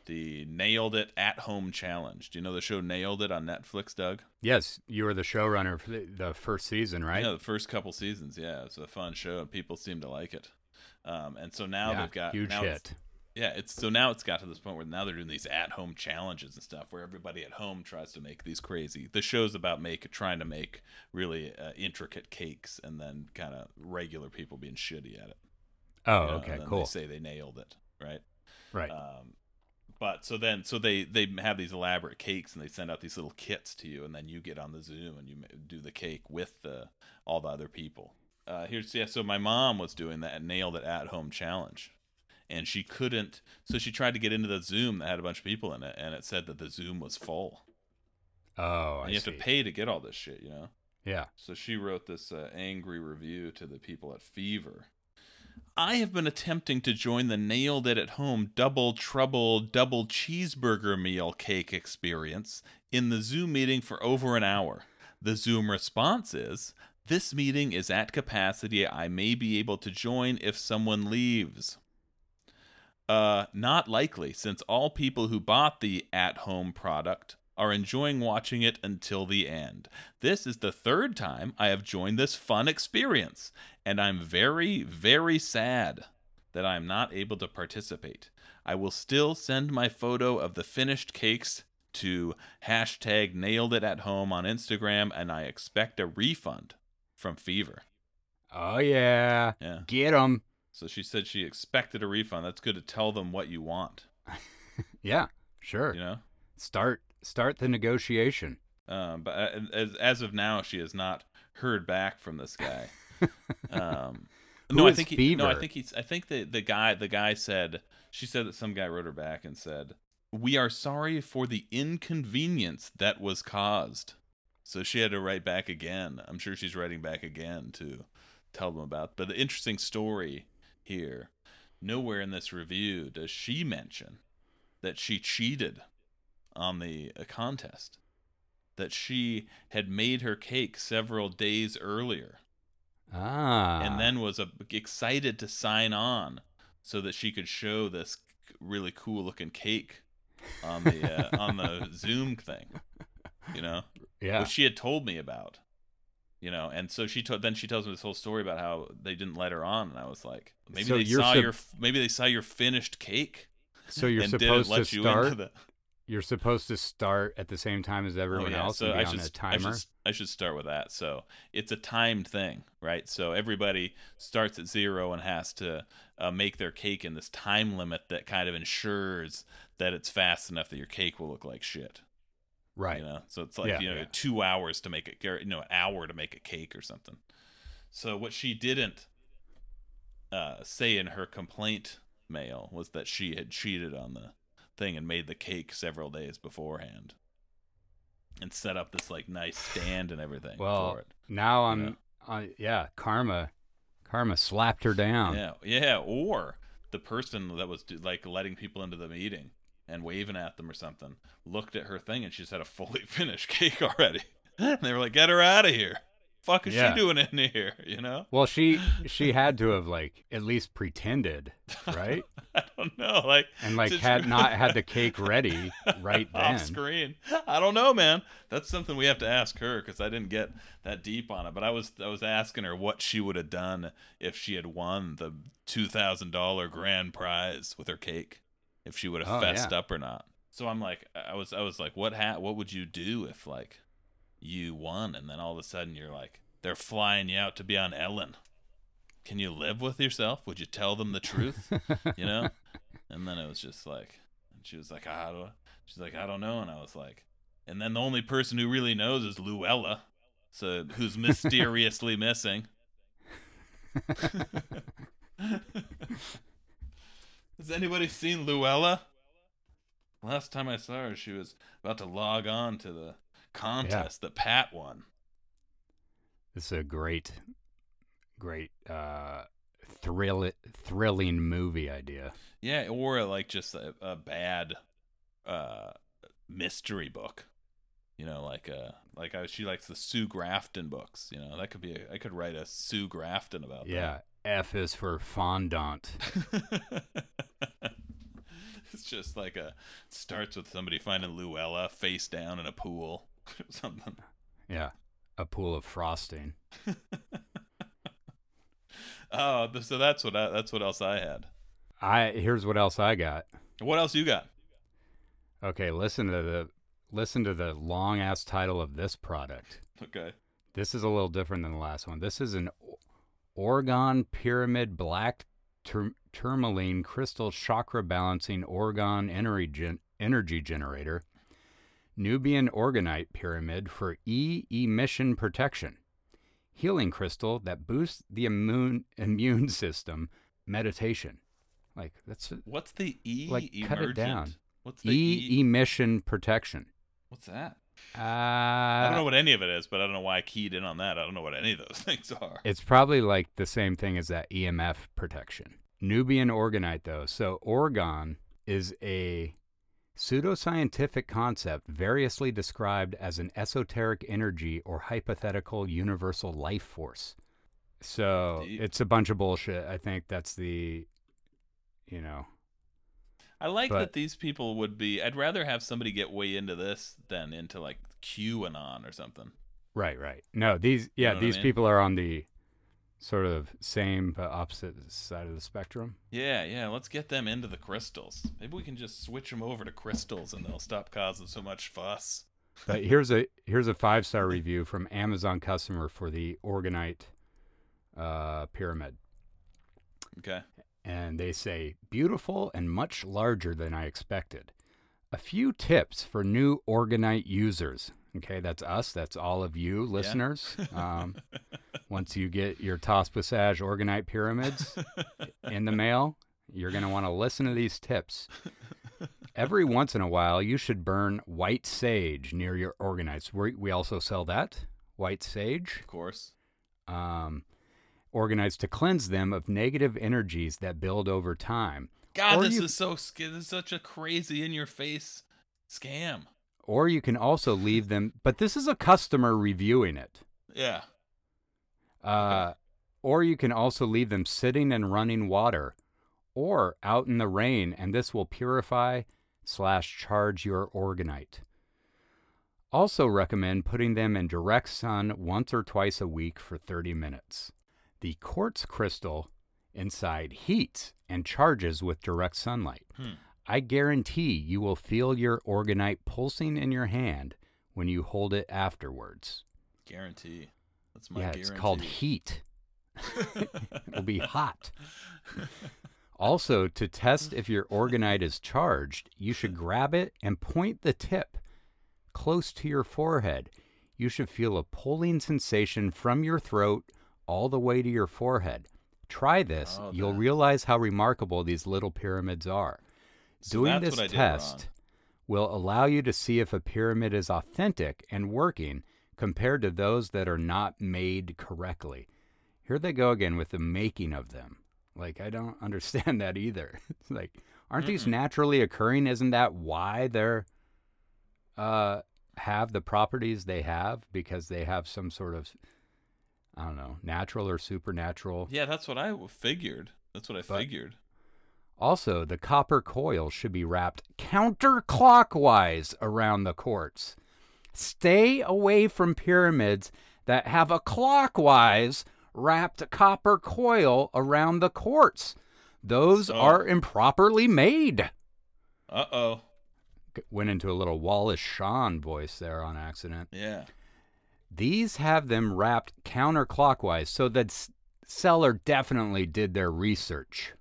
the Nailed It at Home Challenge. Do you know the show Nailed It on Netflix, Doug? Yes, you were the showrunner for the, the first season, right? Yeah, the first couple seasons. Yeah, it's a fun show, and people seem to like it. Um, and so now Yeah, they've got huge now hit. Yeah, it's so now it's got to this point where now they're doing these at-home challenges and stuff where everybody at home tries to make these crazy. The show's about make trying to make really uh, intricate cakes and then kind of regular people being shitty at it. Oh, you know, okay, cool. They say they nailed it, right? right. Um, but so then, so they they have these elaborate cakes and they send out these little kits to you, and then you get on the Zoom and you do the cake with the all the other people. Uh, here's yeah. So my mom was doing that nailed it at home challenge, and she couldn't. So she tried to get into the Zoom that had a bunch of people in it, and it said that the Zoom was full. oh, I and you have to pay to get all this shit, you know. Yeah. So she wrote this uh, angry review to the people at Fever. I have been attempting to join the Nailed It at Home Double Trouble Double Cheeseburger Meal Cake experience in the Zoom meeting for over an hour. The Zoom response is This meeting is at capacity. I may be able to join if someone leaves. Uh, not likely, since all people who bought the at home product are enjoying watching it until the end. This is the third time I have joined this fun experience, and I'm very, very sad that I'm not able to participate. I will still send my photo of the finished cakes to hashtag nailed it at home on Instagram, and I expect a refund from Fever. Oh yeah. Yeah. Get them. So she said she expected a refund. That's good to tell them what you want, Yeah. Sure. you know? Start start the negotiation. Um, but uh, as, as of now, she has not heard back from this guy. Um, no, I think he, no, I think he's. I think the the guy the guy said she said that some guy wrote her back and said we are sorry for the inconvenience that was caused. So she had to write back again. I'm sure she's writing back again to tell them about. But the interesting story here, nowhere in this review does she mention that she cheated on the uh, contest. That she had made her cake several days earlier Ah. and then was uh, excited to sign on so that she could show this really cool looking cake on the uh, on the Zoom thing, you know, yeah. which she had told me about, you know, and so she told then she tells me this whole story about how they didn't let her on, and I was like, maybe So they saw sup- your maybe they saw your finished cake so you're and supposed let to you start. into the You're supposed to start at the same time as everyone Oh, yeah. else So I on should, a I timer. should I should start with that. So it's a timed thing, right? So everybody starts at zero and has to uh, make their cake in this time limit that kind of ensures that it's fast enough that your cake will look like shit. Right. You know, so it's like Yeah, you know yeah. two hours to make it, you know, an hour to make a cake or something. So what she didn't uh, say in her complaint mail was that she had cheated on the thing and made the cake several days beforehand, and set up this like nice stand and everything Well, for it. now I'm. know? Uh, yeah. Karma. Karma slapped her down. Yeah, yeah, or the person that was like letting people into the meeting and waving at them or something looked at her thing and she's had a fully finished cake already. And they were like, "Get her out of here! Fuck is Yeah. she doing in here?" You know? Well, she she had to have like at least pretended, right? I don't know, like And like had not had the cake ready right then. off screen. I don't know, man. That's something we have to ask her because I didn't get that deep on it. But I was I was asking her what she would have done if she had won the two thousand dollar grand prize with her cake, if she would have Oh, fessed yeah. up or not. So I'm like, I was I was like, what ha- what would you do if like you won and then all of a sudden you're like they're flying you out to be on Ellen. Can you live with yourself? Would you tell them the truth? you know? And then it was just like, and she was like, I don't, she's like, I don't know. And I was like, and then the only person who really knows is Luella, so who's mysteriously missing. Has anybody seen Luella? Last time I saw her, she was about to log on to the contest that Pat won. It's a great, great, uh, thrill, thrilling movie idea. Yeah, or like just a, a bad uh, mystery book. You know, like uh, like I, she likes the Sue Grafton books. You know, that could be. A, I could write a Sue Grafton about Yeah. F is for fondant. it's just like a starts with somebody finding Luella face down in a pool or something. Yeah. A pool of frosting. Oh, so that's what I, that's what else I had. I here's what else I got. What else you got? Okay, listen to the listen to the long ass title of this product. Okay. This is a little different than the last one. This is an O- Orgone Pyramid Black tur- Tourmaline Crystal Chakra Balancing Orgone Energy, gen- energy Generator. Nubian Orgonite Pyramid for E emission protection. Healing crystal that boosts the immune immune system. Meditation. Like that's What's the E Like, cut it down. What's the E E? emission protection. What's that? Uh, I don't know what any of it is, but I don't know why I keyed in on that. I don't know what any of those things are. It's probably like the same thing as that EMF protection. Nubian orgonite, though. So, orgone is a pseudoscientific concept variously described as an esoteric energy or hypothetical universal life force. So, Deep. it's a bunch of bullshit. I think that's the, you know, I like But- that these people would be. I'd rather have somebody get way into this than into like QAnon or something. right, right. No, these, yeah, know what I these mean? people are on the sort of same but opposite side of the spectrum. Yeah, yeah. Let's get them into the crystals. Maybe we can just switch them over to crystals, and they'll stop causing so much fuss. But here's a here's a five star review from Amazon customer for the Orgonite uh, pyramid, Okay. And they say beautiful and much larger than I expected. A few tips for new Orgonite users. Okay, that's us. That's all of you listeners. Um, once you get your TOSPWSAJ Orgonite pyramids in the mail, you're going to want to listen to these tips. Every once in a while, you should burn white sage near your orgonites. We, we also sell that white sage, Of course. um, orgonites to cleanse them of negative energies that build over time. God, Or this you- is so this is such a crazy in your face scam. Or you can also leave them, but this is a customer reviewing it. Yeah. Uh, or you can also leave them sitting in running water or out in the rain, and this will purify slash charge your orgonite. Also recommend putting them in direct sun once or twice a week for 30 minutes. The quartz crystal inside heats and charges with direct sunlight. Hmm. I guarantee you will feel your orgonite pulsing in your hand when you hold it afterwards. Guarantee. That's my yeah, guarantee. it's called heat. It'll be hot. Also, to test if your orgonite is charged, you should grab it and point the tip close to your forehead. You should feel a pulling sensation from your throat all the way to your forehead. Try this. Oh, You'll that- realize how remarkable these little pyramids are. So Doing this what I did test will allow you to see if a pyramid is authentic and working compared to those that are not made correctly. Here they go again with the making of them. Like I don't understand that either. It's like aren't these Mm-mm. naturally occurring? Isn't that why they're uh have the properties they have because they have some sort of I don't know, natural or supernatural Yeah, that's what I figured. That's what I But- figured. Also, the copper coil should be wrapped counterclockwise around the quartz. Stay away from pyramids that have a clockwise wrapped copper coil around the quartz. Those So- are improperly made. Uh oh. Went into a little Wallace Shawn voice there on accident. Yeah. These have them wrapped counterclockwise, so that seller definitely did their research.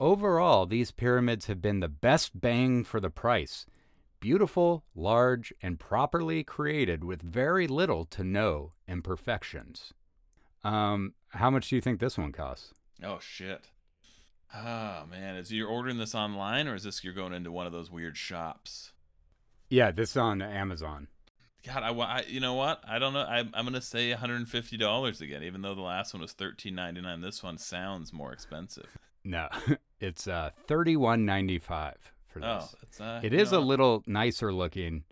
Overall, these pyramids have been the best bang for the price. Beautiful, large, and properly created with very little to no imperfections. Um, how much do you think this one costs? Oh shit. Ah man, is you're ordering this online or is this you're going into one of those weird shops? Yeah, this is on Amazon. God, I, I you know what? I don't know. I, I'm gonna say 150 dollars again, even though the last one was 13.99. This one sounds more expensive. No, it's uh thirty-one ninety-five for this. Oh, it's uh, It is know a little nicer looking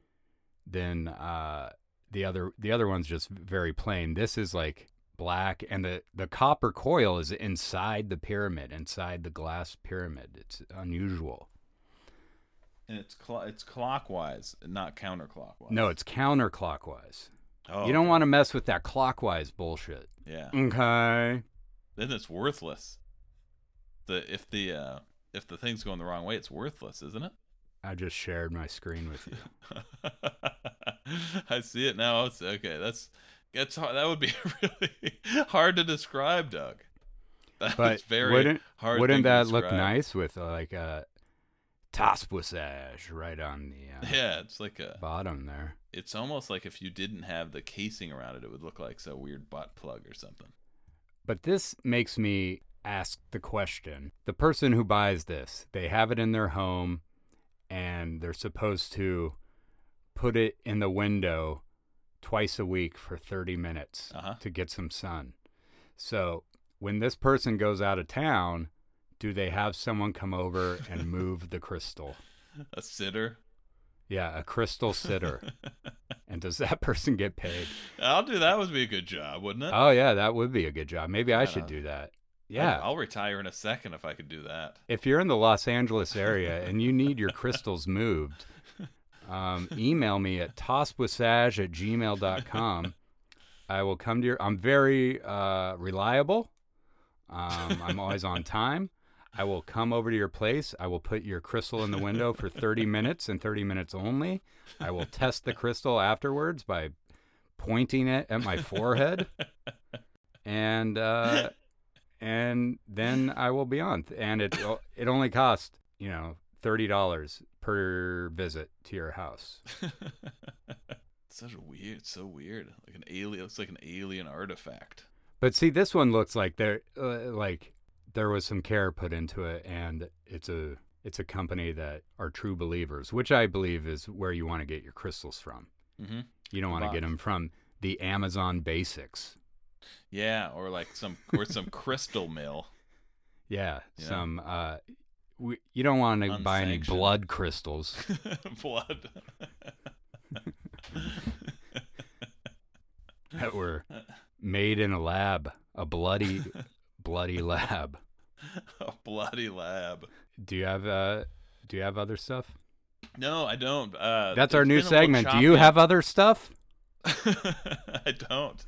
than uh, the other. The other one's just very plain. This is like black, and the the copper coil is inside the pyramid, inside the glass pyramid. It's unusual. And it's cl- it's clockwise, not counterclockwise. No, it's counterclockwise. oh, you don't okay. want to mess with that clockwise bullshit. Yeah, Okay. then it's worthless. the if the uh, if the thing's going the wrong way, it's worthless, isn't it? I just shared my screen with you. I see it now. It's okay. That's that's hard. That would be really hard to describe, Doug. That's But very wouldn't hard. wouldn't that look nice with uh, like a TOSPWSAJ right on the uh, Yeah, it's like a. bottom there? It's almost like if you didn't have the casing around it, it would look like some weird butt plug or something. But this makes me ask the question the person who buys this, they have it in their home and they're supposed to put it in the window twice a week for 30 minutes Uh-huh. to get some sun. So when this person goes out of town, do they have someone come over and move the crystal? A sitter. Yeah, a crystal sitter. and does that person get paid? I'll do that. Would be a good job, wouldn't it? Oh, yeah, that would be a good job. Maybe I I should know. do that. Yeah. I'll retire in a second if I could do that. if you're in the Los Angeles area and you need your crystals moved, um, email me at tospwsaj at gmail.com. I will come to your. I'm very uh, reliable. Um, I'm always on time. I will come over to your place. I will put your crystal in the window for 30 minutes and 30 minutes only. I will test the crystal afterwards by pointing it at my forehead. And uh, and then I will be on. And it it only costs you know thirty dollars per visit to your house. Such a weird, it's so weird. Like an alien. It's like an alien artifact. But see, this one looks like there uh, like there was some care put into it, and it's a it's a company that are true believers, which I believe is where you want to get your crystals from. Mm-hmm. You don't want to get them from the Amazon Basics. Yeah, or like some or some crystal mill. Yeah, Yeah. some. Uh, we, you don't want to buy any blood crystals. Blood. that were made in a lab, a bloody, bloody lab. a bloody lab. Do you have uh, do you have other stuff? No, I don't. Uh, That's our new been a little segment. Do you have other stuff? I don't.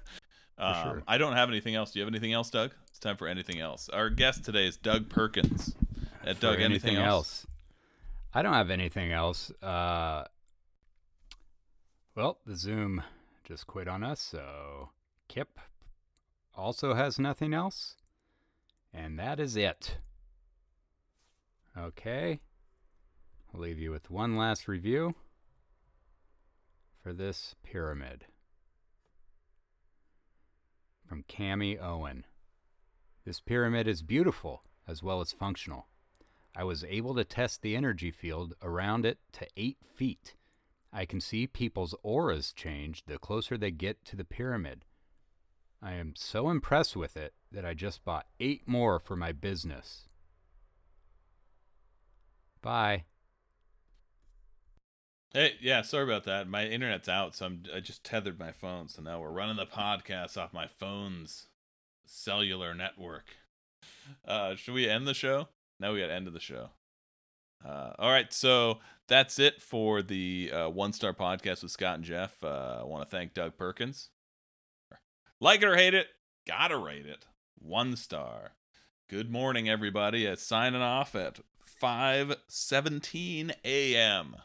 Um, sure. I don't have anything else. Do you have anything else, Doug? It's time for anything else. Our guest today is Doug Perkins. At For Doug, anything, else? I don't have anything else. Uh, well, the Zoom just quit on us, so Kip also has nothing else, and that is it. Okay, I'll leave you with one last review for this pyramid from Cami Owen. This pyramid is beautiful as well as functional. I was able to test the energy field around it to 8 feet. I can see people's auras change the closer they get to the pyramid. I am so impressed with it that I just bought 8 more for my business. Bye. Hey, yeah, sorry about that. My internet's out, so I'm, I just tethered my phone. So now we're running the podcast off my phone's cellular network. Uh, should we end the show? Now we got end of the show. Uh, all right, so that's it for the uh, one star podcast with Scott and Jeff. Uh, I want to thank Doug Perkins. Like it or hate it, gotta rate it. One star. Good morning, everybody. Uh, signing off at 5:17 a.m.